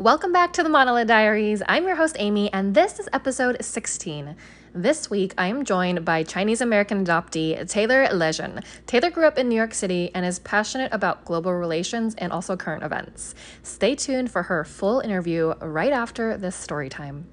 Welcome back to the Monolith Diaries. I'm your host, Amy, and this is episode 16. This week, I am joined by Chinese American adoptee Taylor Lezhen. Taylor grew up in New York City and is passionate about global relations and also current events. Stay tuned for her full interview right after this story time.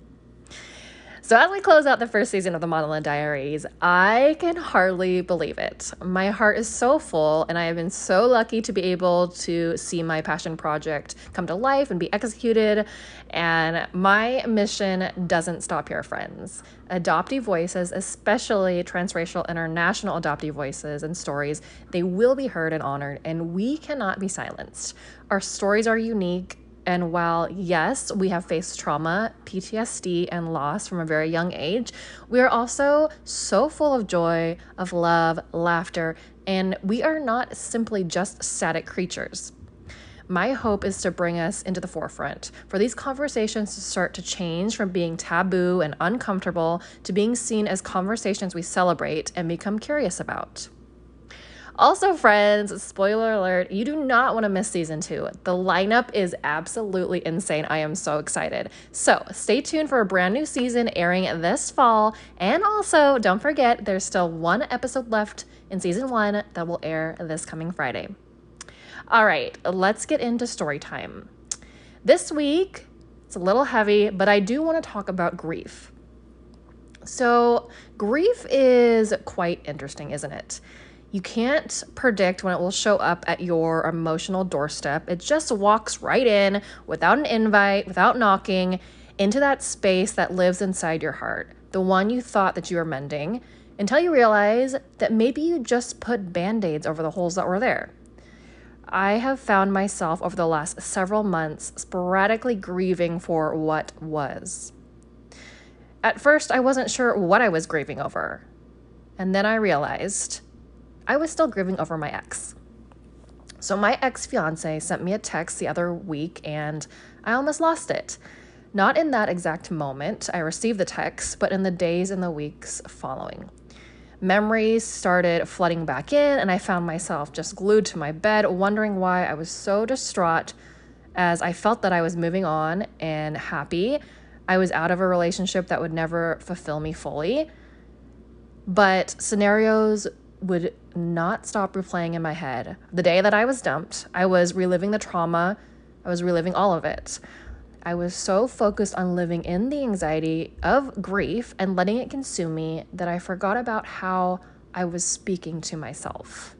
So, as we close out the first season of the Monolith Diaries, I can hardly believe it. My heart is so full, and I have been so lucky to be able to see my passion project come to life and be executed. And my mission doesn't stop here, friends. Adoptee voices, especially transracial international adoptee voices and stories, they will be heard and honored, and we cannot be silenced. Our stories are unique and while, yes, we have faced trauma, PTSD, and loss from a very young age, we are also so full of joy, of love, laughter, and we are not simply just static creatures. My hope is to bring us into the forefront, for these conversations to start to change from being taboo and uncomfortable to being seen as conversations we celebrate and become curious about. Also, friends, spoiler alert, you do not want to miss season two. The lineup is absolutely insane. I am so excited. So, stay tuned for a brand new season airing this fall. And also, don't forget, there's still one episode left in season one that will air this coming Friday. All right, let's get into story time. This week, it's a little heavy, but I do want to talk about grief. So, grief is quite interesting, isn't it? You can't predict when it will show up at your emotional doorstep. It just walks right in without an invite, without knocking, into that space that lives inside your heart, the one you thought that you were mending, until you realize that maybe you just put band aids over the holes that were there. I have found myself over the last several months sporadically grieving for what was. At first, I wasn't sure what I was grieving over. And then I realized I was still grieving over my ex. So, my ex fiance sent me a text the other week and I almost lost it. Not in that exact moment I received the text, but in the days and the weeks following. Memories started flooding back in, and I found myself just glued to my bed, wondering why I was so distraught as I felt that I was moving on and happy. I was out of a relationship that would never fulfill me fully. But scenarios would not stop replaying in my head. The day that I was dumped, I was reliving the trauma, I was reliving all of it. I was so focused on living in the anxiety of grief and letting it consume me that I forgot about how I was speaking to myself.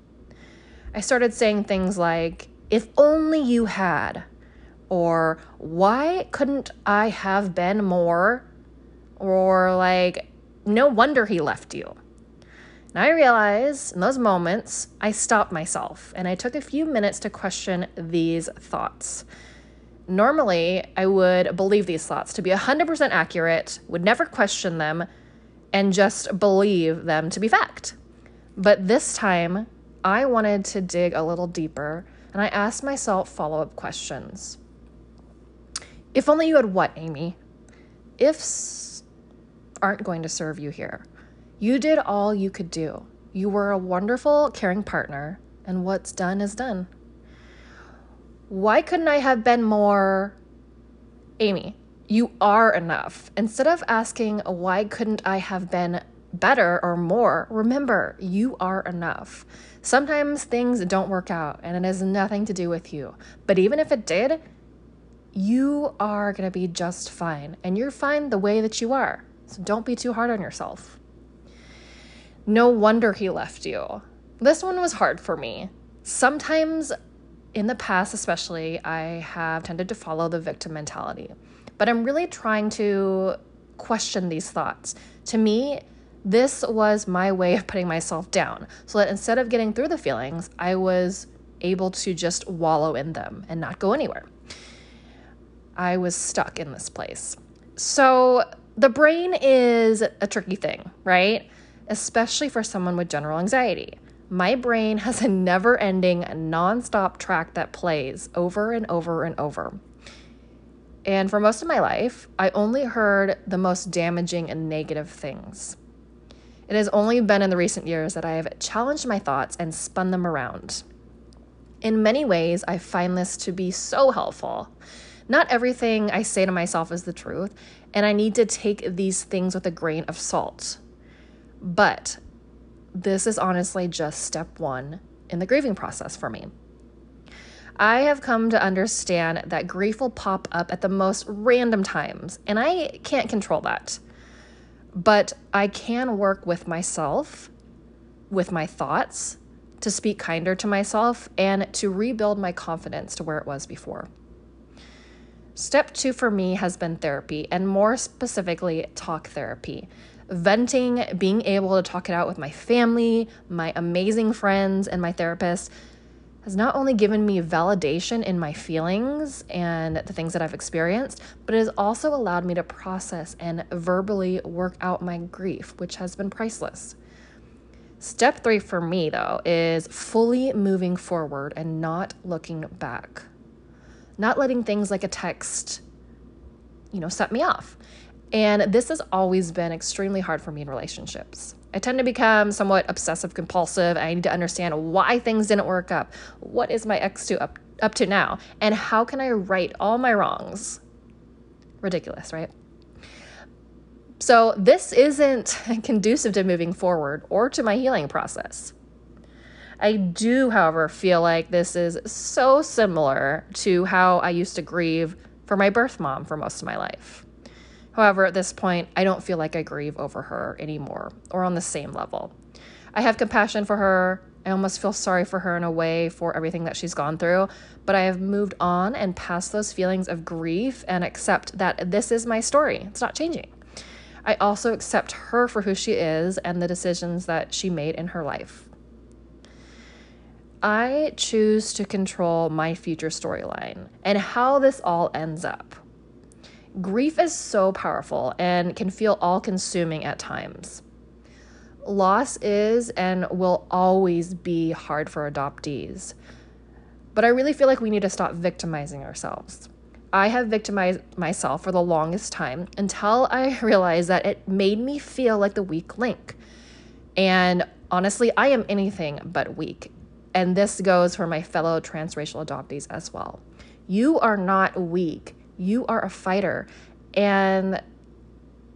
I started saying things like, if only you had, or why couldn't I have been more, or like, no wonder he left you. And I realized in those moments, I stopped myself and I took a few minutes to question these thoughts. Normally, I would believe these thoughts to be 100% accurate, would never question them, and just believe them to be fact. But this time, I wanted to dig a little deeper and I asked myself follow up questions. If only you had what, Amy? Ifs aren't going to serve you here. You did all you could do. You were a wonderful, caring partner, and what's done is done. Why couldn't I have been more Amy? You are enough. Instead of asking, why couldn't I have been better or more, remember, you are enough. Sometimes things don't work out and it has nothing to do with you. But even if it did, you are going to be just fine. And you're fine the way that you are. So don't be too hard on yourself. No wonder he left you. This one was hard for me. Sometimes, in the past especially, I have tended to follow the victim mentality, but I'm really trying to question these thoughts. To me, this was my way of putting myself down so that instead of getting through the feelings, I was able to just wallow in them and not go anywhere. I was stuck in this place. So, the brain is a tricky thing, right? Especially for someone with general anxiety. My brain has a never ending, non-stop track that plays over and over and over. And for most of my life, I only heard the most damaging and negative things. It has only been in the recent years that I have challenged my thoughts and spun them around. In many ways, I find this to be so helpful. Not everything I say to myself is the truth, and I need to take these things with a grain of salt. But this is honestly just step one in the grieving process for me. I have come to understand that grief will pop up at the most random times, and I can't control that. But I can work with myself, with my thoughts, to speak kinder to myself, and to rebuild my confidence to where it was before. Step two for me has been therapy, and more specifically, talk therapy. Venting, being able to talk it out with my family, my amazing friends, and my therapist has not only given me validation in my feelings and the things that I've experienced, but it has also allowed me to process and verbally work out my grief, which has been priceless. Step three for me, though, is fully moving forward and not looking back. Not letting things like a text, you know, set me off. And this has always been extremely hard for me in relationships. I tend to become somewhat obsessive compulsive. I need to understand why things didn't work up. What is my ex to up, up to now? And how can I right all my wrongs? Ridiculous, right? So, this isn't conducive to moving forward or to my healing process. I do, however, feel like this is so similar to how I used to grieve for my birth mom for most of my life. However, at this point, I don't feel like I grieve over her anymore or on the same level. I have compassion for her. I almost feel sorry for her in a way for everything that she's gone through, but I have moved on and past those feelings of grief and accept that this is my story. It's not changing. I also accept her for who she is and the decisions that she made in her life. I choose to control my future storyline and how this all ends up. Grief is so powerful and can feel all consuming at times. Loss is and will always be hard for adoptees. But I really feel like we need to stop victimizing ourselves. I have victimized myself for the longest time until I realized that it made me feel like the weak link. And honestly, I am anything but weak. And this goes for my fellow transracial adoptees as well. You are not weak you are a fighter. And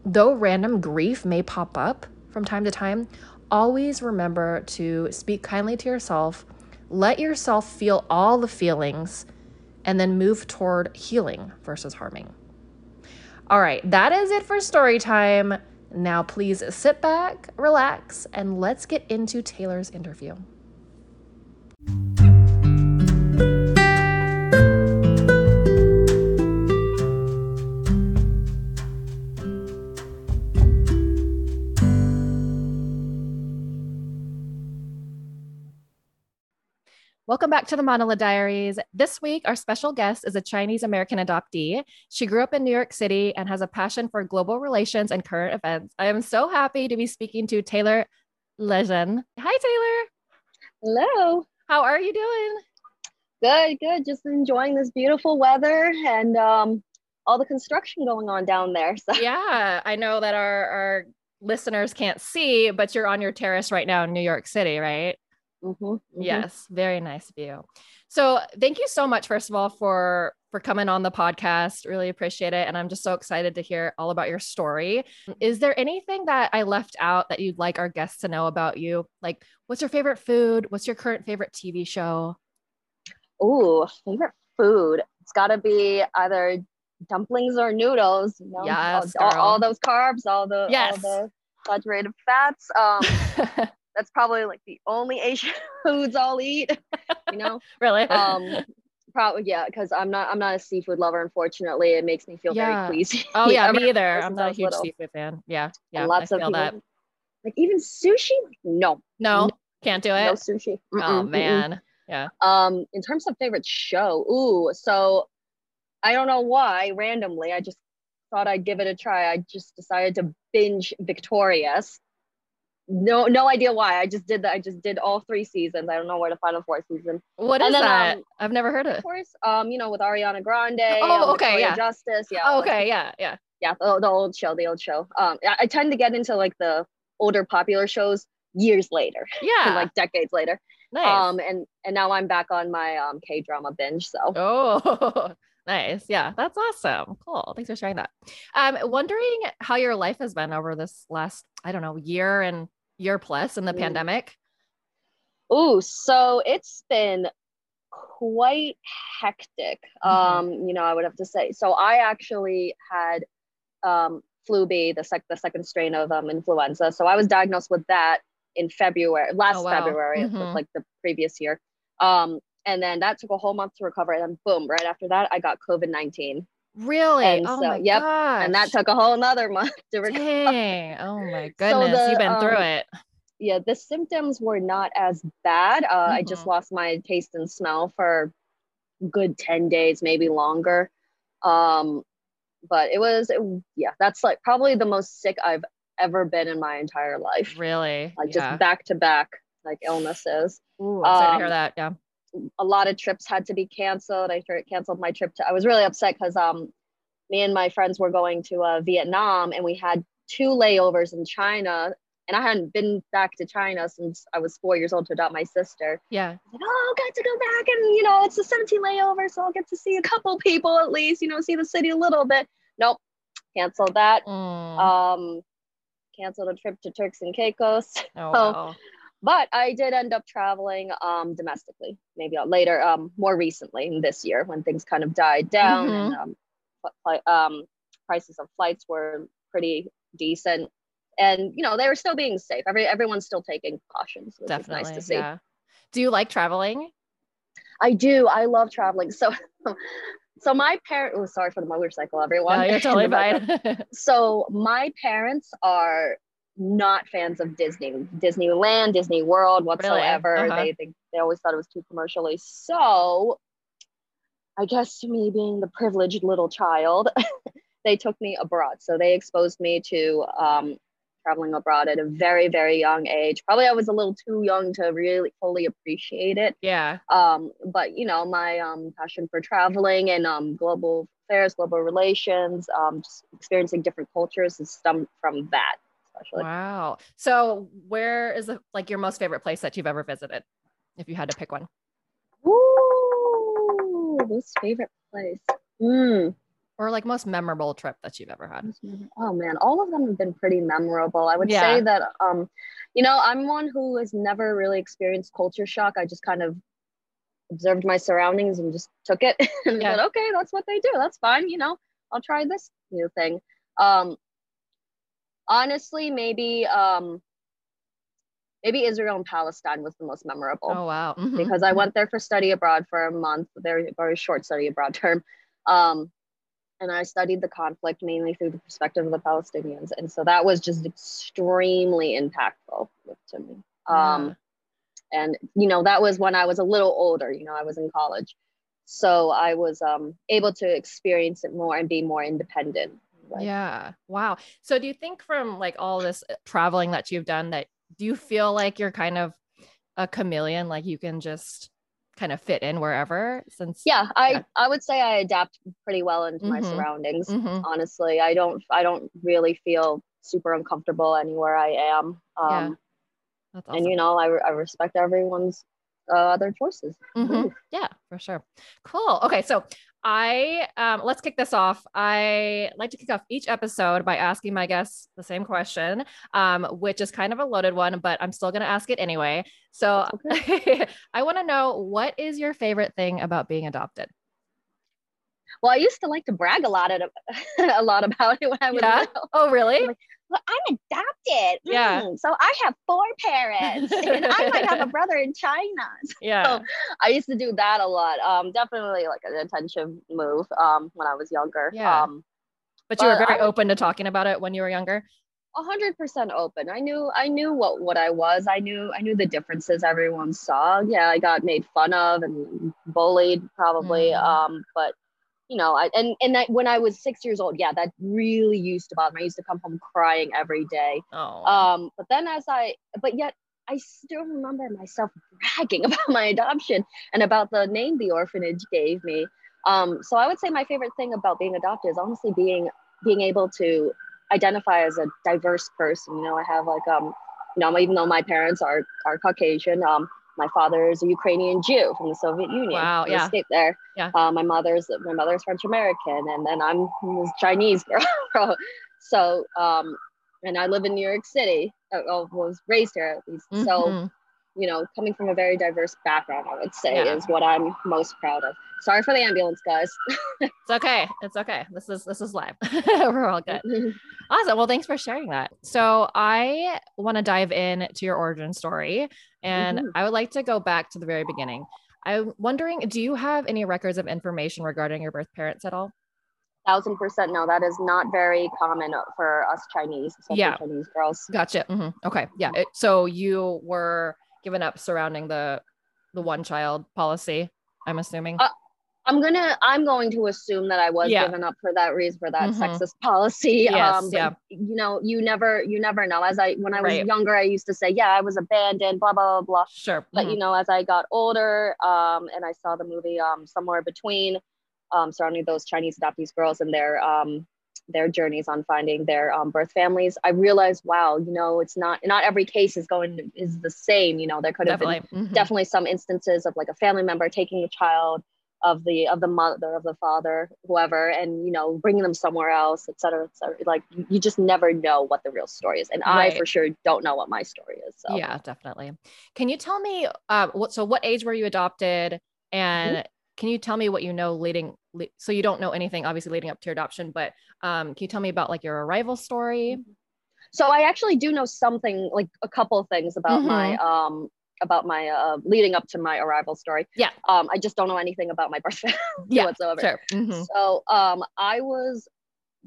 though random grief may pop up from time to time, always remember to speak kindly to yourself, let yourself feel all the feelings, and then move toward healing versus harming. All right, that is it for story time. Now, please sit back, relax, and let's get into Taylor's interview. Welcome back to the Manila Diaries. This week, our special guest is a Chinese American adoptee. She grew up in New York City and has a passion for global relations and current events. I am so happy to be speaking to Taylor Lezhen. Hi, Taylor. Hello. How are you doing? Good, good. Just enjoying this beautiful weather and um, all the construction going on down there. So. Yeah, I know that our, our listeners can't see, but you're on your terrace right now in New York City, right? Mm-hmm, mm-hmm. Yes, very nice view. So, thank you so much, first of all, for for coming on the podcast. Really appreciate it, and I'm just so excited to hear all about your story. Is there anything that I left out that you'd like our guests to know about you? Like, what's your favorite food? What's your current favorite TV show? Oh, favorite food. It's got to be either dumplings or noodles. You know, yes, all, all, all, those carbs, all the yes. all the saturated fats. Um, that's probably like the only Asian foods I'll eat. You know, really? Um, probably yeah, because I'm not I'm not a seafood lover. Unfortunately, it makes me feel yeah. very queasy. Oh yeah, me either. I'm not a huge little. seafood fan. Yeah, yeah. lots of people, that. Like even sushi, no, no, can't do it. No sushi. Mm-mm, oh man, mm-mm. yeah. Um, in terms of favorite show, ooh, so I don't know why randomly I just thought I'd give it a try. I just decided to binge Victorious no no idea why. I just did that i just did all three seasons. I don't know where to find the fourth season. What is then, that? um, i've never heard of it. of course um you know with ariana grande oh um, okay yeah. Justice yeah oh, okay yeah yeah. Yeah the, the, old show the old show. Um I, I tend to get into like the older popular shows years later. Yeah. Like decades later. Nice. um and and now i'm back on my um k drama binge so. Oh Nice. Yeah, that's awesome. Cool. Thanks for sharing that. Um, wondering how your life has been over this last, I don't know, year and year plus in the mm. pandemic. Oh, so it's been quite hectic. Mm-hmm. Um, you know, I would have to say. So I actually had um flu B, the sec the second strain of um influenza. So I was diagnosed with that in February, last oh, wow. February, mm-hmm. like the previous year. Um, and then that took a whole month to recover. And then boom, right after that, I got COVID 19. Really? And oh so, my yep. Gosh. And that took a whole another month to recover. Dang. Oh my goodness. So the, You've been um, through it. Yeah, the symptoms were not as bad. Uh, mm-hmm. I just mm-hmm. lost my taste and smell for good 10 days, maybe longer. Um, but it was, it, yeah, that's like probably the most sick I've ever been in my entire life. Really? Like yeah. just back to back, like illnesses. Ooh, I'm um, sorry to hear um, that. Yeah a lot of trips had to be canceled. I canceled my trip to, I was really upset because um, me and my friends were going to uh, Vietnam and we had two layovers in China. And I hadn't been back to China since I was four years old to adopt my sister. Yeah. Like, oh, got to go back and, you know, it's a 17 layover. So I'll get to see a couple people at least, you know, see the city a little bit. Nope. Canceled that. Mm. Um, canceled a trip to Turks and Caicos. Oh, wow but I did end up traveling um, domestically, maybe later, um, more recently this year when things kind of died down mm-hmm. and um, um, prices of flights were pretty decent. And you know they were still being safe. Every everyone's still taking precautions, which Definitely, is nice to see. Yeah. Do you like traveling? I do. I love traveling. So, so my parents. Oh, sorry for the motorcycle, everyone. No, you're totally fine. so my parents are not fans of Disney, Disneyland, Disney World whatsoever. Really? Uh-huh. They, they they always thought it was too commercially. So I guess me being the privileged little child, they took me abroad. So they exposed me to um, traveling abroad at a very very young age. Probably I was a little too young to really fully appreciate it. Yeah. Um, but you know my um, passion for traveling and um, global affairs, global relations, um, just experiencing different cultures has stemmed from that especially. Wow. So where is the, like your most favorite place that you've ever visited? If you had to pick one. Ooh, most favorite place. Mm. Or like most memorable trip that you've ever had. Oh man, all of them have been pretty memorable. I would yeah. say that um, you know, I'm one who has never really experienced culture shock. I just kind of observed my surroundings and just took it and yeah. said, okay, that's what they do. That's fine. You know, I'll try this new thing. Um, honestly maybe um maybe Israel and Palestine was the most memorable. Oh wow. Mm-hmm. Because I went there for study abroad for a month, very very short study abroad term. Um and I studied the conflict mainly through the perspective of the Palestinians. And so that was just extremely impactful to me. Um and you know, that was when I was a little older, you know, I was in college. So I was um able to experience it more and be more independent yeah. Wow. So do you think from like all this uh, traveling that you've done that do you feel like you're kind of a chameleon like you can just kind of fit in wherever since yeah i yeah. i would say i adapt pretty well into mm-hmm. my surroundings mm-hmm. honestly i don't i don't really feel super uncomfortable anywhere i am um yeah. Awesome. and you know I, I respect everyone's uh, other choices mm-hmm. yeah for sure cool okay so I um, let's kick this off. I like to kick off each episode by asking my guests the same question, um, which is kind of a loaded one, but I'm still going to ask it anyway. So okay. I want to know what is your favorite thing about being adopted? Well, I used to like to brag a lot of a lot about it when I was yeah? little. Oh, really? Like, well, I'm adopted. Yeah. Mm, so I have four parents, and I might have a brother in China. Yeah. I used to do that a lot. Um, definitely like an attention move. Um, when I was younger. Yeah. Um, but you were very open to talking about it when you were younger. A hundred percent open. I knew I knew what what I was. I knew I knew the differences everyone saw. Yeah, I got made fun of and bullied probably. Mm. Um, but you know, I, and and that when I was six years old, yeah, that really used to bother me. I used to come home crying every day. Oh. Um, but then as I, but yet I still remember myself bragging about my adoption and about the name the orphanage gave me. Um, so I would say my favorite thing about being adopted is honestly being being able to identify as a diverse person. You know, I have like um, you know, even though my parents are are Caucasian, um, my father is a Ukrainian Jew from the Soviet Union. Wow, yeah. escaped there. Yeah. Uh, my mother's my mother's French American, and then I'm this Chinese girl. so, um, and I live in New York City. I was raised here at least. So, Mhm. you know, coming from a very diverse background, I would say Yeah. is what I'm most proud of. Sorry for the ambulance, guys. it's okay. It's okay. This is this is live. We're all good. Awesome. Well, thanks for sharing that. So I want to dive in to your origin story, and Mhm. I would like to go back to the very beginning. I'm wondering, do you have any records of information regarding your birth parents at all? Thousand percent no, that is not very common for us Chinese, Yeah. Chinese girls. Gotcha. Mhm. Okay. Yeah. It, so you were given up surrounding the the one child policy. I'm assuming. Uh, I'm gonna I'm going to assume that I was Yeah. given up for that reason for that Mhm. sexist policy. Yes, um yeah. you know, you never you never know. As I when I was Right. younger, I used to say, Yeah, I was abandoned, blah blah blah blah. sure. But Mhm. you know, as I got older, um, and I saw the movie um somewhere between um surrounding those Chinese adoptees girls and their um their journeys on finding their um, birth families, I realized, wow, you know, it's not not every case is going is the same. You know, there could have been definitely. Mhm. definitely some instances of like a family member taking a child of the of the mother of the father whoever and you know bringing them somewhere else et cetera et cetera like you, just never know what the real story is and i for sure don't know what my story is so Yeah, definitely. Can you tell me uh, what? So, what age were you adopted? And Mm-hmm. can you tell me what you know leading? Le- so you don't know anything, obviously, leading up to your adoption. But um, can you tell me about like your arrival story? so i actually do know something like a couple things about my um about my uh leading up to my arrival story Yeah. um i just don't know anything about my birth family Yeah, whatsoever Sure. Mhm. So um, I was,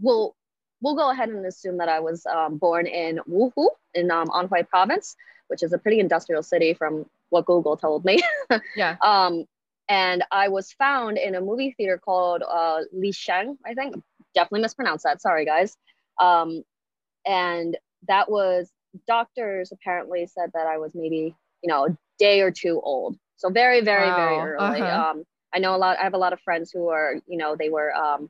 we'll, we'll go ahead and assume that I was um, born in Wuhu in um, Anhui province, which is a pretty industrial city from what Google told me. Yeah. um, and I was found in a movie theater called uh, Li Sheng, I think. Definitely mispronounced that. Sorry, guys. Um, and that was, doctors apparently said that I was maybe, you know, a day or two old. So very, very, very early. Uh-huh. Um, I know a lot, I have a lot of friends who are, you know, they were um,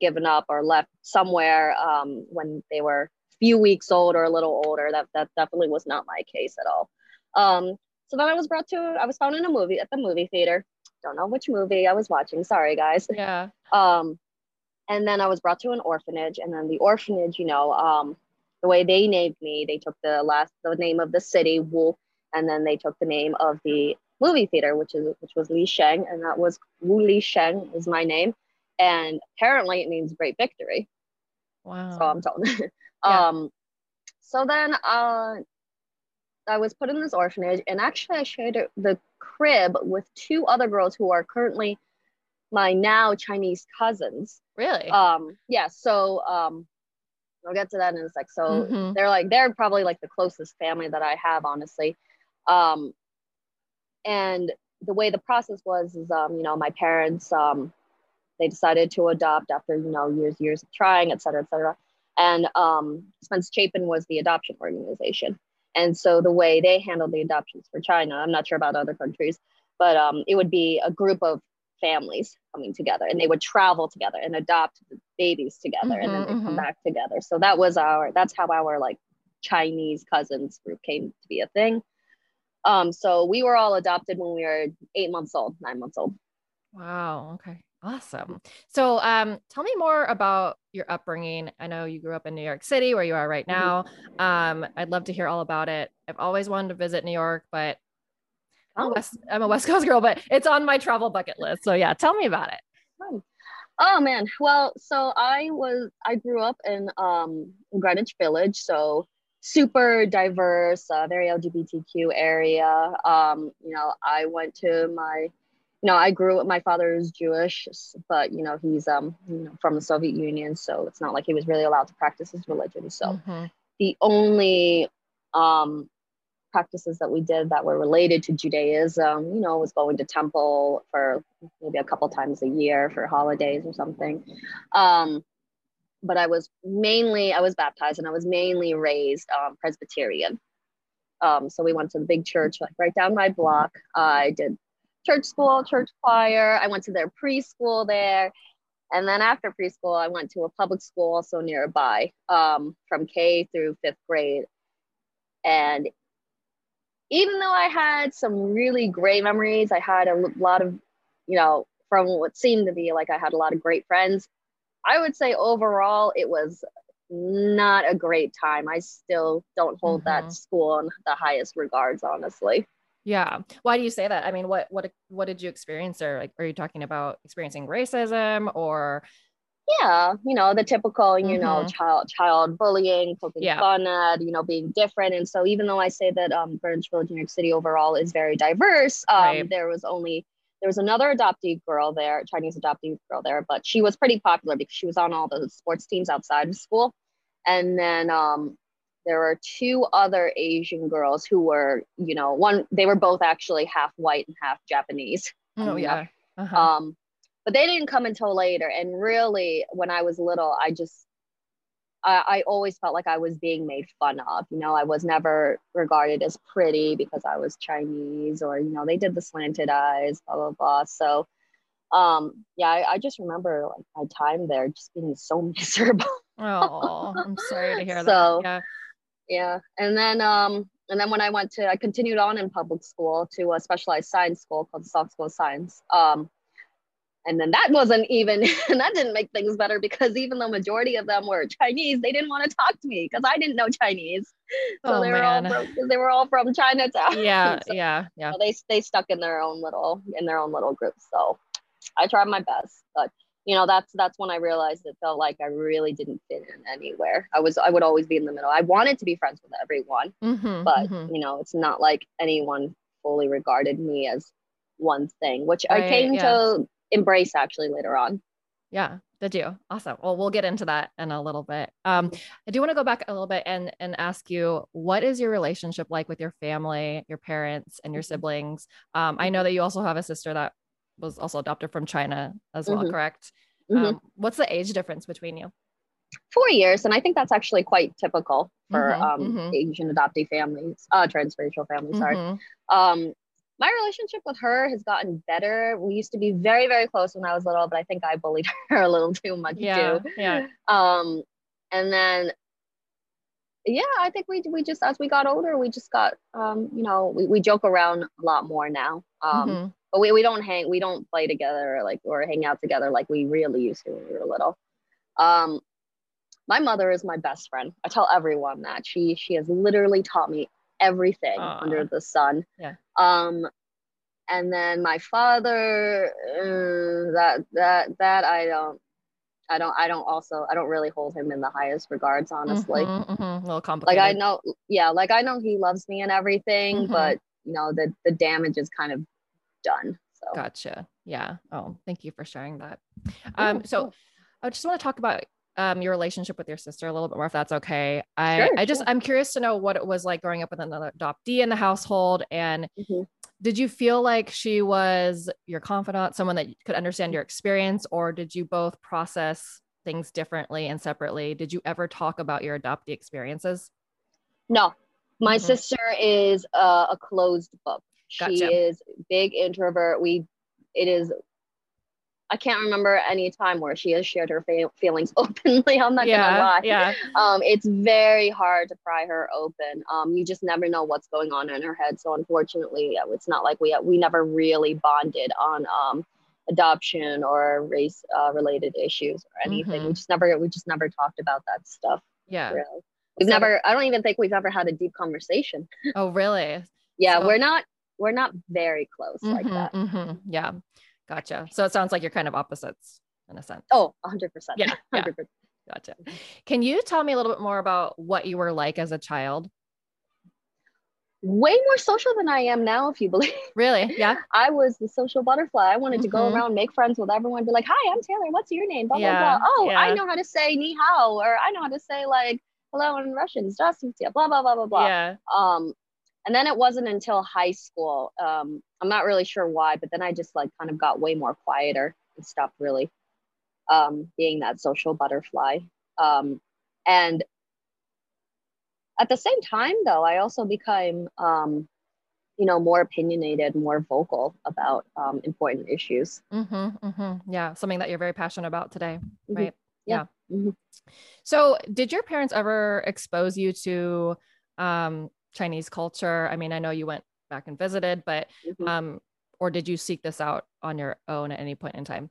given up or left somewhere um, when they were a few weeks old or a little older. That, that definitely was not my case at all. Um, so then I was brought to, I was found in a movie at the movie theater. Don't know which movie I was watching. Sorry, guys. Yeah. Um, and then I was brought to an orphanage, and then the orphanage, you know, um, the way they named me, they took the last the name of the city, Wu, and then they took the name of the movie theater, which is which was Li Sheng, and that was Wu Li Sheng is my name, and apparently it means great victory. Wow. So I'm told. Yeah. um, so then uh, I was put in this orphanage, and actually I shared the crib with two other girls who are currently my now Chinese cousins. really? Um, yeah, so um, I'll get to that in a sec. So Mhm. they're like they're probably like the closest family that I have, honestly. Um, and the way the process was is, um, you know, my parents um, they decided to adopt after you know years years of trying, et cetera, et cetera. And um, Spence Chapin was the adoption organization. And so the way they handled the adoptions for China, I'm not sure about other countries, but um, it would be a group of families coming together and they would travel together and adopt the babies together and then they come mhm. back together. So that was our, that's how our like Chinese cousins group came to be a thing. Um, so we were all adopted when we were eight months old, nine months old. Wow. Okay. Awesome. So, um, tell me more about your upbringing. I know you grew up in New York City, where you are right now. Um, I'd love to hear all about it. I've always wanted to visit New York, but I'm, a Oh. West, I'm a West Coast girl, but it's on my travel bucket list. So, yeah, tell me about it. Oh man. Well, so I was I grew up in um Greenwich Village, so super diverse, uh, very LGBTQ area. Um, you know, I went to my you know, I grew up my father is Jewish, but you know, he's um you know from the Soviet Union, so it's not like he was really allowed to practice his religion. So Mhm. the only um, practices that we did that were related to Judaism, you know, was going to temple for maybe a couple times a year for holidays or something. Um, but I was mainly, I was baptized and I was mainly raised um, Presbyterian. Um, so we went to the big church, like right down my block. I did church school, church choir. I went to their preschool there. And then after preschool, I went to a public school also nearby um, from K through fifth grade. And even though I had some really great memories, I had a lot of, you know, from what seemed to be like I had a lot of great friends. I would say overall it was not a great time. I still don't hold mm-hmm. that school in the highest regards, honestly. Yeah. Why do you say that? I mean, what what what did you experience there? Like, are you talking about experiencing racism or? Yeah, you know the typical, you mm-hmm. know, child child bullying, poking yeah. fun at, you know, being different. And so, even though I say that um, Village, New York City overall is very diverse, um, right. there was only there was another adoptee girl there, Chinese adoptee girl there, but she was pretty popular because she was on all the sports teams outside of school. And then um, there were two other Asian girls who were, you know, one they were both actually half white and half Japanese. Oh yeah. Uh-huh. Um, but they didn't come until later. And really, when I was little, I just I, I always felt like I was being made fun of. You know, I was never regarded as pretty because I was Chinese, or you know, they did the slanted eyes, blah blah blah. So um yeah I, I, just remember like my time there just being so miserable oh i'm sorry to hear so, that yeah yeah and then um and then when i went to i continued on in public school to a specialized science school called the School of Science um and then that wasn't even and that didn't make things better because even though majority of them were chinese they didn't want to talk to me because i didn't know chinese so oh, they were man. all from, they were all from chinatown yeah so, yeah yeah so they they stuck in their own little in their own little group so I tried my best, but you know that's that's when I realized it felt like I really didn't fit in anywhere. I was I would always be in the middle. I wanted to be friends with everyone, mm-hmm, but mm-hmm. you know it's not like anyone fully regarded me as one thing, which I came yeah. to embrace actually later on. Yeah, did you? Awesome. Well, we'll get into that in a little bit. Um, I do want to go back a little bit and and ask you, what is your relationship like with your family, your parents, and your mm-hmm. siblings? Um, I know that you also have a sister that was also adopted from China as well, mm-hmm. correct? Mm-hmm. Um, what's the age difference between you? Four years, and I think that's actually quite typical for mm-hmm. um, mm-hmm. Asian adoptee families, uh, transracial families. Sorry. My relationship with her has gotten better. We used to be very, very close when I was little, but I think I bullied her a little too much yeah, too. Yeah. Um, and then yeah, I think we we just as we got older, we just got um, you know, we, we joke around a lot more now. Um, mm-hmm but we, we don't hang we don't play together or like or hang out together like we really used to when we were little um my mother is my best friend i tell everyone that she she has literally taught me everything Aww. under the sun yeah um and then my father uh, that that that i don't I don't I don't also I don't really hold him in the highest regards honestly. Mm-hmm, mm-hmm. A little complicated. Like I know yeah, like I know he loves me and everything, mm-hmm. but you know the the damage is kind of done. So gotcha. Yeah. Oh, thank you for sharing that. Um, so I just want to talk about um, your relationship with your sister a little bit more, if that's okay. I, sure, I just, sure. I'm curious to know what it was like growing up with another adoptee in the household. And mm-hmm. did you feel like she was your confidant, someone that could understand your experience, or did you both process things differently and separately? Did you ever talk about your adoptee experiences? No, my mm-hmm. sister is uh, a closed book. Gotcha. She is big introvert. We, it is, I can't remember any time where she has shared her fa- feelings openly. I'm not yeah, gonna lie. Yeah. Um, it's very hard to pry her open. Um, you just never know what's going on in her head. So unfortunately, it's not like we we never really bonded on um adoption or race uh, related issues or anything. Mm-hmm. We just never we just never talked about that stuff. Yeah. Really. We've so, never. I don't even think we've ever had a deep conversation. Oh, really? yeah, so, we're not we're not very close mm-hmm, like that. Mm-hmm. Yeah. Gotcha. So it sounds like you're kind of opposites in a sense. Oh, 100%. Yeah. 100%. yeah. Gotcha. Can you tell me a little bit more about what you were like as a child? Way more social than I am now, if you believe. Really? Yeah. I was the social butterfly. I wanted mm-hmm. to go mm-hmm. around, make friends with everyone, be like, "Hi, I'm Taylor. What's your name?" Blah yeah. blah blah. Oh, yeah. I know how to say ni hao, or I know how to say like hello in Russian. Здравствуйте. Blah blah blah blah blah. Yeah. Um, and then it wasn't until high school um, i'm not really sure why but then i just like kind of got way more quieter and stopped really um, being that social butterfly um, and at the same time though i also became um, you know more opinionated more vocal about um, important issues mm-hmm, mm-hmm. yeah something that you're very passionate about today mm-hmm. right yeah, yeah. Mm-hmm. so did your parents ever expose you to um, Chinese culture? I mean, I know you went back and visited, but Mhm. um, or did you seek this out on your own at any point in time?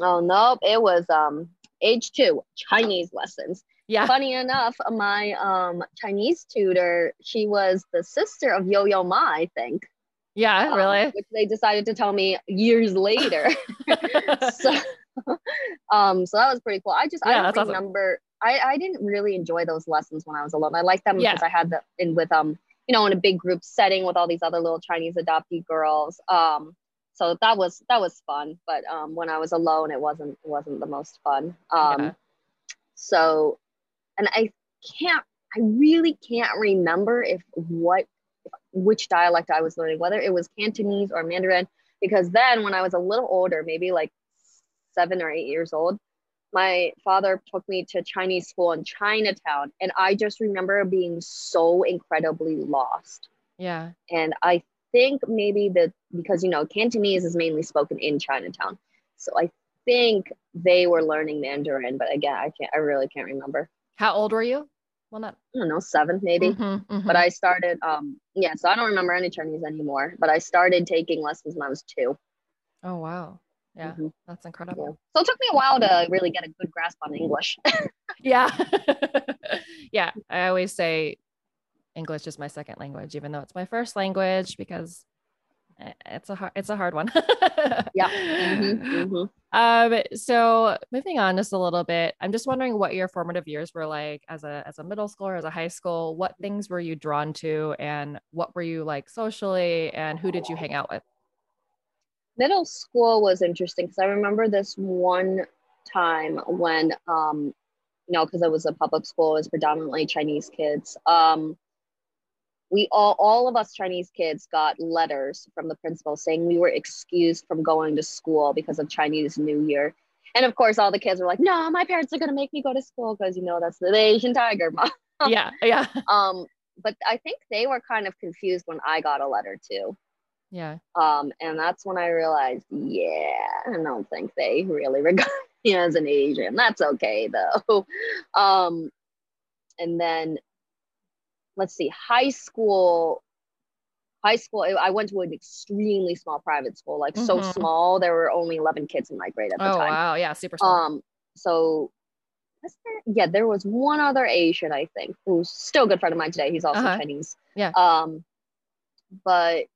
Oh nope, it was um age two Chinese lessons. Yeah. Funny enough, my um Chinese tutor, she was the sister of Yo Yo Ma, I think. Yeah, um, really? which they decided to tell me years later. so, um, so that was pretty cool. I just Yeah, I don't awesome. remember. I I didn't really enjoy those lessons when I was alone. I liked them Yeah. because I had the in with um you know in a big group setting with all these other little Chinese adoptee girls. Um, so that was that was fun. But um, when I was alone, it wasn't it wasn't the most fun. Um, Yeah. so, and I can't. I really can't remember if what which dialect I was learning, whether it was Cantonese or Mandarin, because then when I was a little older, maybe like seven or eight years old, my father took me to Chinese school in Chinatown. And I just remember being so incredibly lost. yeah. And I think maybe that because, you know, Cantonese is mainly spoken in Chinatown. So I think they were learning Mandarin, but again, I can't, I really can't remember. How old were you? Well, not I don't know, seven maybe. Mhm, mhm. but I started um yeah, so I don't remember any Chinese anymore, but I started taking lessons when I was 2 oh wow. Yeah, Mhm, that's yeah. incredible. So it took me a while to really get a good grasp on English. Yeah. yeah. I always say English is my second language, even though it's my first language because it's a hard it's a hard one. yeah. mhm, mhm. Um, so moving on just a little bit, I'm just wondering what your formative years were like as a as a middle schooler, as a high school. What things were you drawn to, and what were you like socially, and who did you hang out with? Middle school was interesting because I remember this one time when um you know, because it was a public school, it was predominantly Chinese kids. Um we all all of us Chinese kids got letters from the principal saying we were excused from going to school because of Chinese New Year. And of course, all the kids were like, "No, my parents are gonna make me go to school because you know that's the Asian tiger, mom." yeah, yeah, Um, but I think they were kind of confused when I got a letter too. Yeah, Um, and that's when I realized, yeah, I don't think they really regard me as an Asian. That's okay though. Um, and then let's see, high school. High school, I went to an extremely small private school, like so Mhm. small. There were only 11 kids in my grade at the Oh time. Oh, wow, yeah, super small. Um, so was there, yeah, there was one other Asian, I think, who's still a good friend of mine today. He's also Uh-huh. Chinese. Yeah. Um, but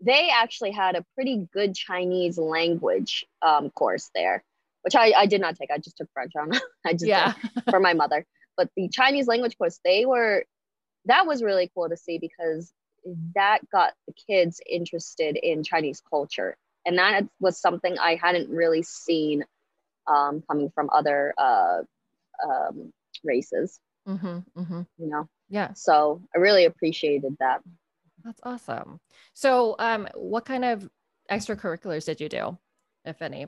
they actually had a pretty good Chinese language um course there, which I, I did not take. I just took French on. I just yeah, for my mother. But the Chinese language course, they were that was really cool to see because that got the kids interested in Chinese culture. And that was something I hadn't really seen um, coming from other uh, um, races, hmm hmm you know. yeah, So I really appreciated that. That's awesome. So, um, what kind of extracurriculars did you do, if any?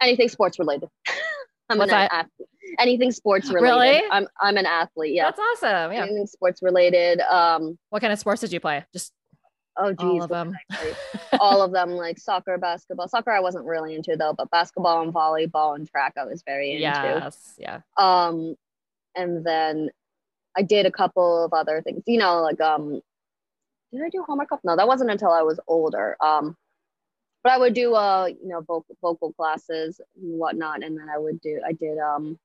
Anything sports related. I'm What's an that? athlete. Anything sports related. Really? I'm I'm an athlete. Yeah. That's awesome. Yeah. Anything sports related. Um. What kind of sports did you play? Just Oh geez. all of them. did I play? all of them like soccer basketball soccer i wasn't really into though but basketball and volleyball and track i was very into yes. Yeah. um and then i did a couple of other things you know like um did i do homework no that wasn't until i was older um but i would do uh you know vocal, vocal classes and whatnot and then i would do i did um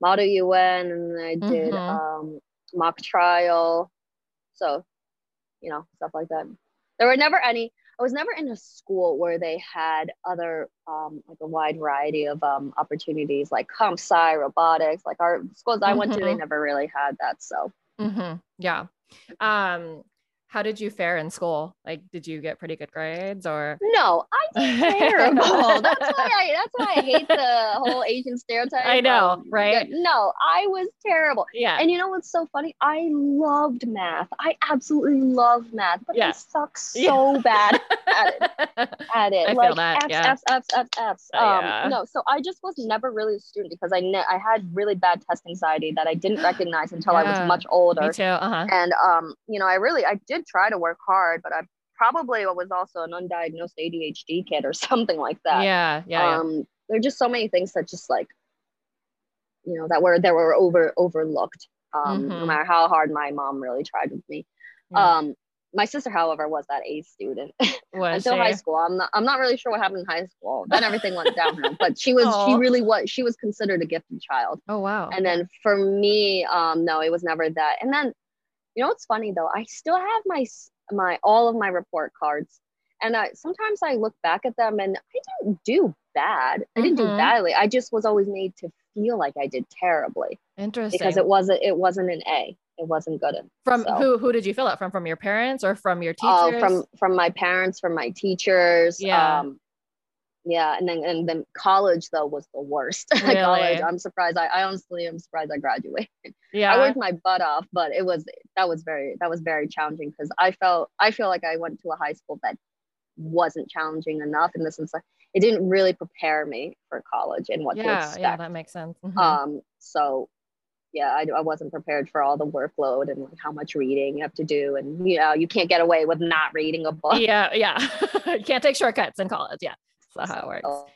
model un and then i did Mhm. um mock trial so you know stuff like that there were never any i was never in a school where they had other um like a wide variety of um opportunities like comp sci robotics like our schools i went to they Mhm. never really had that so hmm Yeah. Um, how did you fare in school? Like, did you get pretty good grades or? no i did terrible that's why i that's why i hate the whole asian stereotype I know, right? no i was terrible Yeah. and you know what's so funny i loved math i absolutely love math but Yeah. i suck so bad at it at it. I feel that, F's, yeah. F's, F's, F's, F's. Uh, Um, yeah. no, so I just was never really a student because I ne- I had really bad test anxiety that I didn't recognize until I was much older. Me too. Uh huh. And um, you know, I really I did try to work hard, but I probably was also an undiagnosed ADHD kid or something like that. Yeah. Yeah. yeah. Um, there are just so many things that just like, you know, that were that were over overlooked. Um, no Mhm. matter how hard my mom really tried with me. Yeah. Um, my sister, however, was that A student Was until high school. I'm not I'm not really sure what happened in high school. Then everything went downhill. But she was she really was she was considered a gifted child. Oh wow. And then for me, um, no, it was never that. And then, you know what's funny though? I still have my my all of my report cards, and I sometimes I look back at them and I didn't do bad. I didn't Mhm. do badly. I just was always made to feel like I did terribly Interesting. because it wasn't it wasn't an A. It wasn't good. en- from so. who who did you fill it from? From your parents or from your teachers? Oh, from from my parents, from my teachers. Yeah. Um, yeah, and then and then college though was the worst. Really? college, I'm surprised. I, I honestly am surprised I graduated. yeah. I worked my butt off, but it was that was very that was very challenging because I felt I feel like I went to a high school that wasn't challenging enough in the sense that it didn't really prepare me for college and what to yeah, expect. yeah, that makes sense. Mhm. Um, so yeah, I, I wasn't prepared for all the workload and like how much reading you have to do, and you know you can't get away with not reading a book. yeah, yeah. you can't take shortcuts in college. Yeah. That's how it works.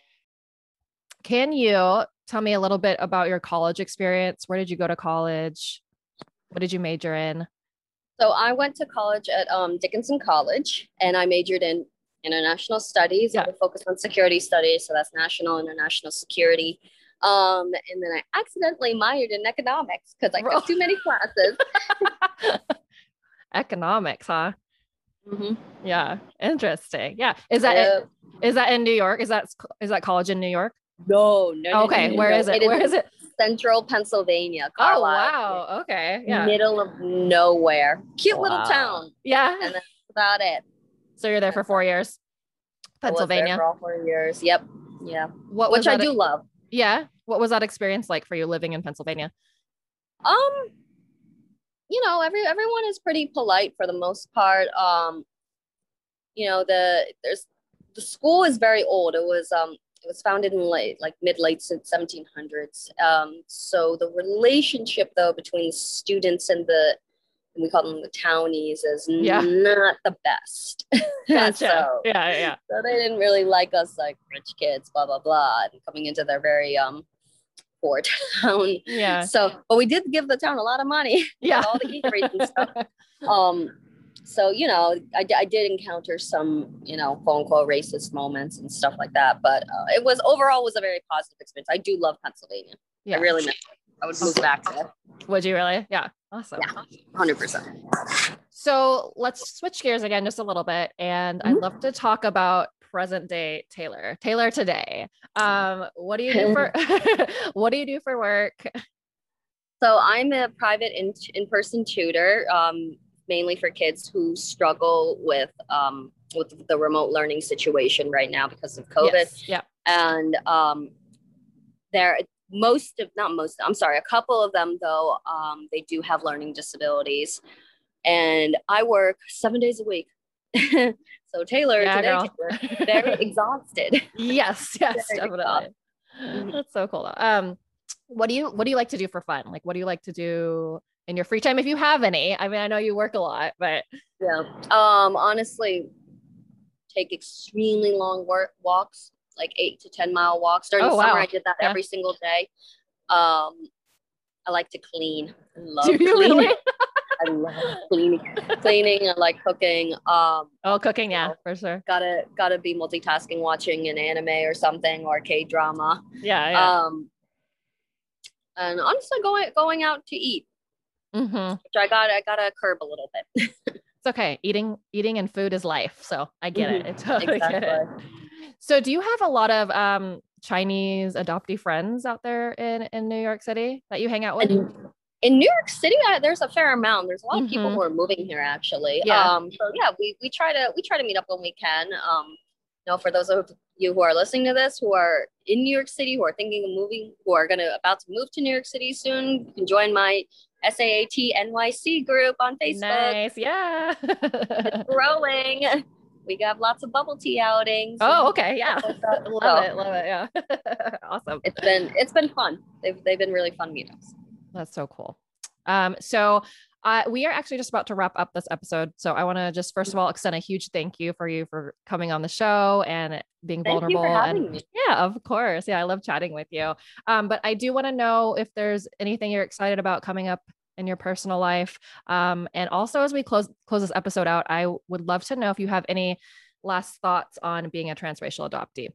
Can you tell me a little bit about your college experience? Where did you go to college? What did you major in? So I went to college at um, Dickinson College, and I majored in international studies. Yeah. I focused on security studies, so that's national international security. Um, and then I accidentally minored in economics because I took too many classes. Economics, huh? Mhm. Yeah. Interesting. Yeah. Is that Uh, is that in New York? Is that is that college in New York? no, no, no, Okay. no, Where no. is it? Where is it? Central Pennsylvania, Oh Carlisle. wow. Okay. Yeah. Middle of nowhere. Cute little town. Yeah. And that's about it. So you're there for four years. I was there Pennsylvania. for all four years. Yep. Yeah. What Which I that- do love. Yeah. What was that experience like for you living in Pennsylvania? Um, you know, every everyone is pretty polite for the most part. Um, you know, the there's the school is very old. It was um it was founded in late like mid late seventeen hundreds. Um, so the relationship though between the students and the we call them the townies is Yeah. not the best. Gotcha. so, yeah. Yeah. so they didn't really like us like rich kids, blah blah blah, and coming into their very um poor town. Yeah. So, but we did give the town a lot of money, Yeah. all the eateries and stuff. Um, so you know, I, I did encounter some, you know, quote unquote racist moments and stuff like that, but uh, it was overall was a very positive experience. I do love Pennsylvania. yeah. I really miss it. I would move back there, Would you really? Yeah. Awesome. Yeah. hundred percent. So let's switch gears again just a little bit. And I'd love to talk about present day Taylor. Taylor today. Um, what do you do for what do you do for work? So I'm a private in in person tutor, um, mainly for kids who struggle with um, with the remote learning situation right now because of COVID. Yes. Yeah. and um, there most of not most i'm sorry a couple of them though um, they do have learning disabilities and i work seven days a week so taylor Yeah, today. Taylor, very exhausted yes, yes, Very definitely. Mhm. That's so cool. Um, what do you what do you like to do for fun? Like what do you like to do in your free time if you have any? I mean, I know you work a lot, but yeah um honestly take extremely long work walks like eight to ten mile walks during Oh, the summer wow. i did that Yeah. every single day um i like to clean I love do you cleaning. really? i love cleaning cleaning i like cooking um Oh, cooking, yeah, for sure. gotta gotta be multitasking watching an anime or something or k drama Yeah, yeah. um and honestly going going out to eat mm-hmm. which i got i gotta curb a little bit It's okay. Eating eating and food is life. So I get it. I totally get it. So do you have a lot of um Chinese adoptee friends out there in in New York City that you hang out with? And in New York City, I, there's a fair amount. There's a lot of people Mhm. who are moving here actually. Yeah. Um, so yeah, we, we try to we try to meet up when we can. Um, you know, for those of you who are listening to this, who are in New York City, who are thinking of moving, who are gonna about to move to New York City soon, you can join my SAAT NYC group on Facebook. Nice. Yeah. It's growing. We have lots of bubble tea outings. oh, okay. Yeah. like love So it. Love it. Yeah. awesome. It's been it's been fun. They've they've been really fun meetups. That's so cool. Um, so uh, we are actually just about to wrap up this episode. So I want to just first of all extend a huge thank you for you for coming on the show and being Thank you vulnerable. for having and me. yeah, of course. Yeah, I love chatting with you. Um, but I do want to know if there's anything you're excited about coming up in your personal life. Um, and also as we close close this episode out, I would love to know if you have any last thoughts on being a transracial adoptee.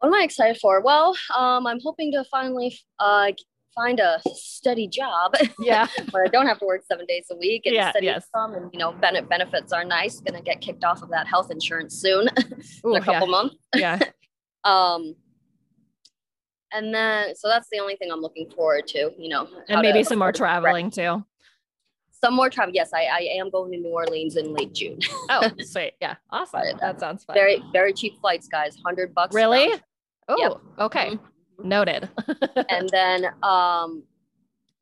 What am I excited for? Well, um, I'm hoping to finally uh, find a steady job. Yeah. where I don't have to work seven days a week and Yeah, steady yes. income and you know benefit benefits are nice. Gonna get kicked off of that health insurance soon Ooh, in a couple yeah. months. yeah. Um and then so that's the only thing I'm looking forward to, you know. And maybe to- some more traveling too. Some more travel. Yes, I, I am going to New Orleans in late June. Oh, sweet. Yeah. Awesome. Right. That sounds fun. very, very cheap flights, guys. Hundred bucks. Really? Oh, Yep. okay. Mhm. Noted. and then um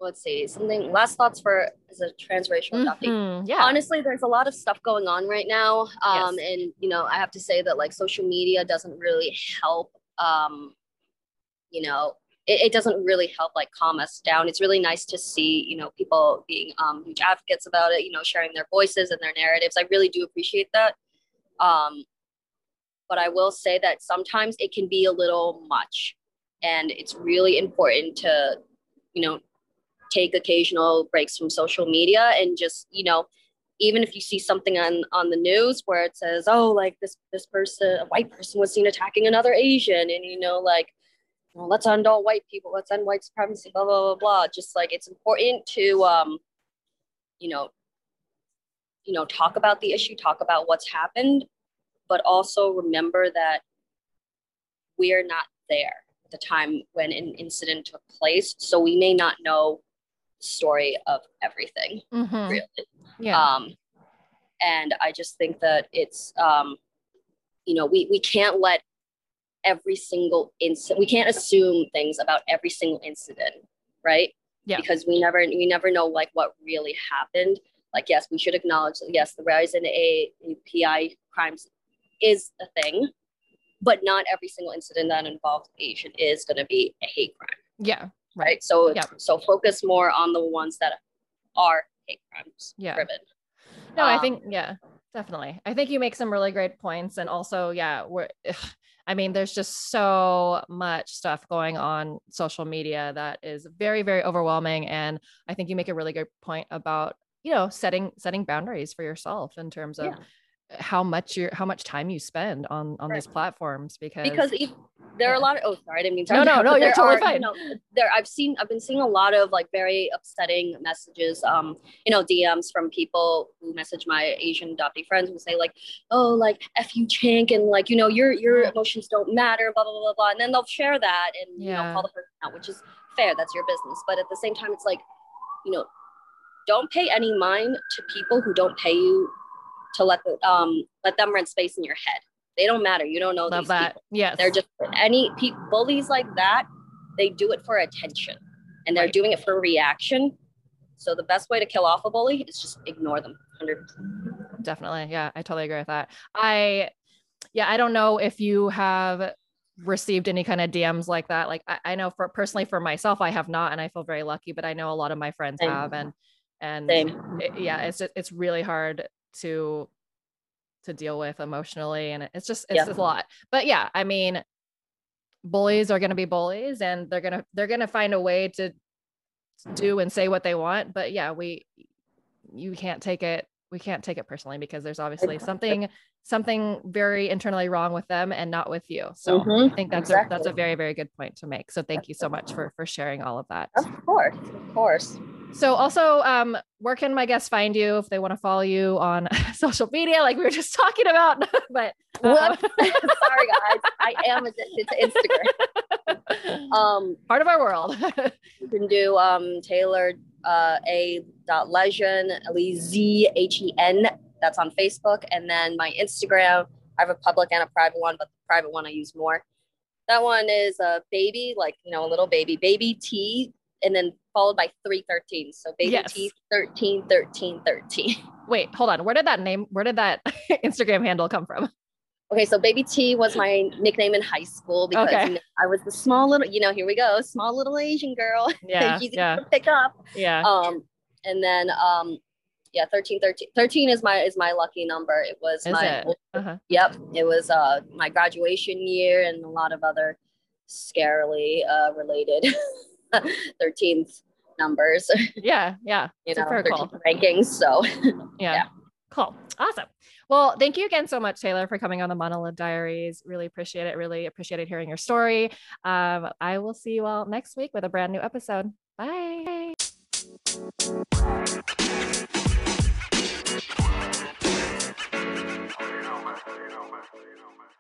let's see something last thoughts for as a transracial adoptee Mhm, Yeah. honestly there's a lot of stuff going on right now um Yes. and you know i have to say that like social media doesn't really help um you know it, it doesn't really help like calm us down it's really nice to see you know people being um huge advocates about it you know sharing their voices and their narratives i really do appreciate that um but i will say that sometimes it can be a little much and it's really important to you know take occasional breaks from social media and just you know even if you see something on on the news where it says oh like this this person a white person was seen attacking another asian and you know like well, let's end all white people let's end white supremacy blah blah blah blah. Just like it's important to um you know you know talk about the issue talk about what's happened but also remember that we're not there the time when an incident took place so we may not know the story of everything Mhm. really Yeah. um, and I just think that it's, um, you know, we, we can't let every single incident, we can't assume things about every single incident, right? Yeah. Because we never, we never know like what really happened. Like, yes, we should acknowledge that, yes, the rise in A- API crimes is a thing, but not every single incident that involves Asian is going to be a hate crime yeah. right? So Yeah. so focus more on the ones that are hate crimes Yeah. driven. No, I Um, think yeah, definitely. I think you make some really great points, and also yeah, we're. I mean, there's just so much stuff going on social media that is very, very overwhelming, and I think you make a really good point about you know setting setting boundaries for yourself in terms of Yeah. How much you how much time you spend on on these platforms because because if, there are a lot of oh sorry I didn't mean to No, no, no, you're totally are, fine. You know, there I've seen I've been seeing a lot of like very upsetting messages, um, you know, DMs from people who message my Asian adoptee friends who say like, oh, like f you chink and like you know your your emotions don't matter, blah blah blah blah, and then they'll share that and you know Yeah. call the person out, which is fair. That's your business, but at the same time, it's like, you know, don't pay any mind to people who don't pay you to let the um let them rent space in your head. They don't matter. You don't know love these that. people. Yes, They're just any pe- bullies like that. They do it for attention, and they're Right. doing it for reaction. So the best way to kill off a bully is just ignore them. Hundred. definitely yeah i totally agree with that i yeah i don't know if you have received any kind of dms like that like i, I know for personally for myself i have not and i feel very lucky but i know a lot of my friends Same. have and and Same. it- yeah it's just it's really hard to to deal with emotionally and it's just it's Yeah. just a lot. But yeah i mean bullies are going to be bullies and they're going to they're going to find a way to do and say what they want but yeah we you can't take it we can't take it personally because there's obviously something something very internally wrong with them and not with you. So i Mhm, think that's a that's a very very good point to make. So thank you so much for for sharing all of that. Of course, of course. So also um where can my guests find you if they want to follow you on social media like we were just talking about but um. Sorry, guys. I am addicted to Instagram. Um, part of our world you can do um Taylor uh, a dot Lezhen L E Z H E N. That's on Facebook, and then my Instagram. I have a public and a private one, but the private one I use more. That one is a baby, like you know, a little baby, baby T, and then followed by three thirteen. So baby Yes. T 13, 13, 13. wait hold on where did that name where did that instagram handle come from Okay, so baby T was my nickname in high school because Okay. you know, I was the small little, you know, here we go, small little Asian girl. yeah Easy yeah to pick up. yeah um and then um yeah 13 13 13 is my is my lucky number it was is my it uh-huh. yep it was uh my graduation year and a lot of other scarily uh related 13th numbers. Yeah, yeah. you know, rankings. So yeah. yeah. Cool. Awesome. Well, thank you again so much, Taylor, for coming on the Monolith Diaries. Really appreciate it. Really appreciated hearing your story. Um, I will see you all next week with a brand new episode. Bye. you know, man.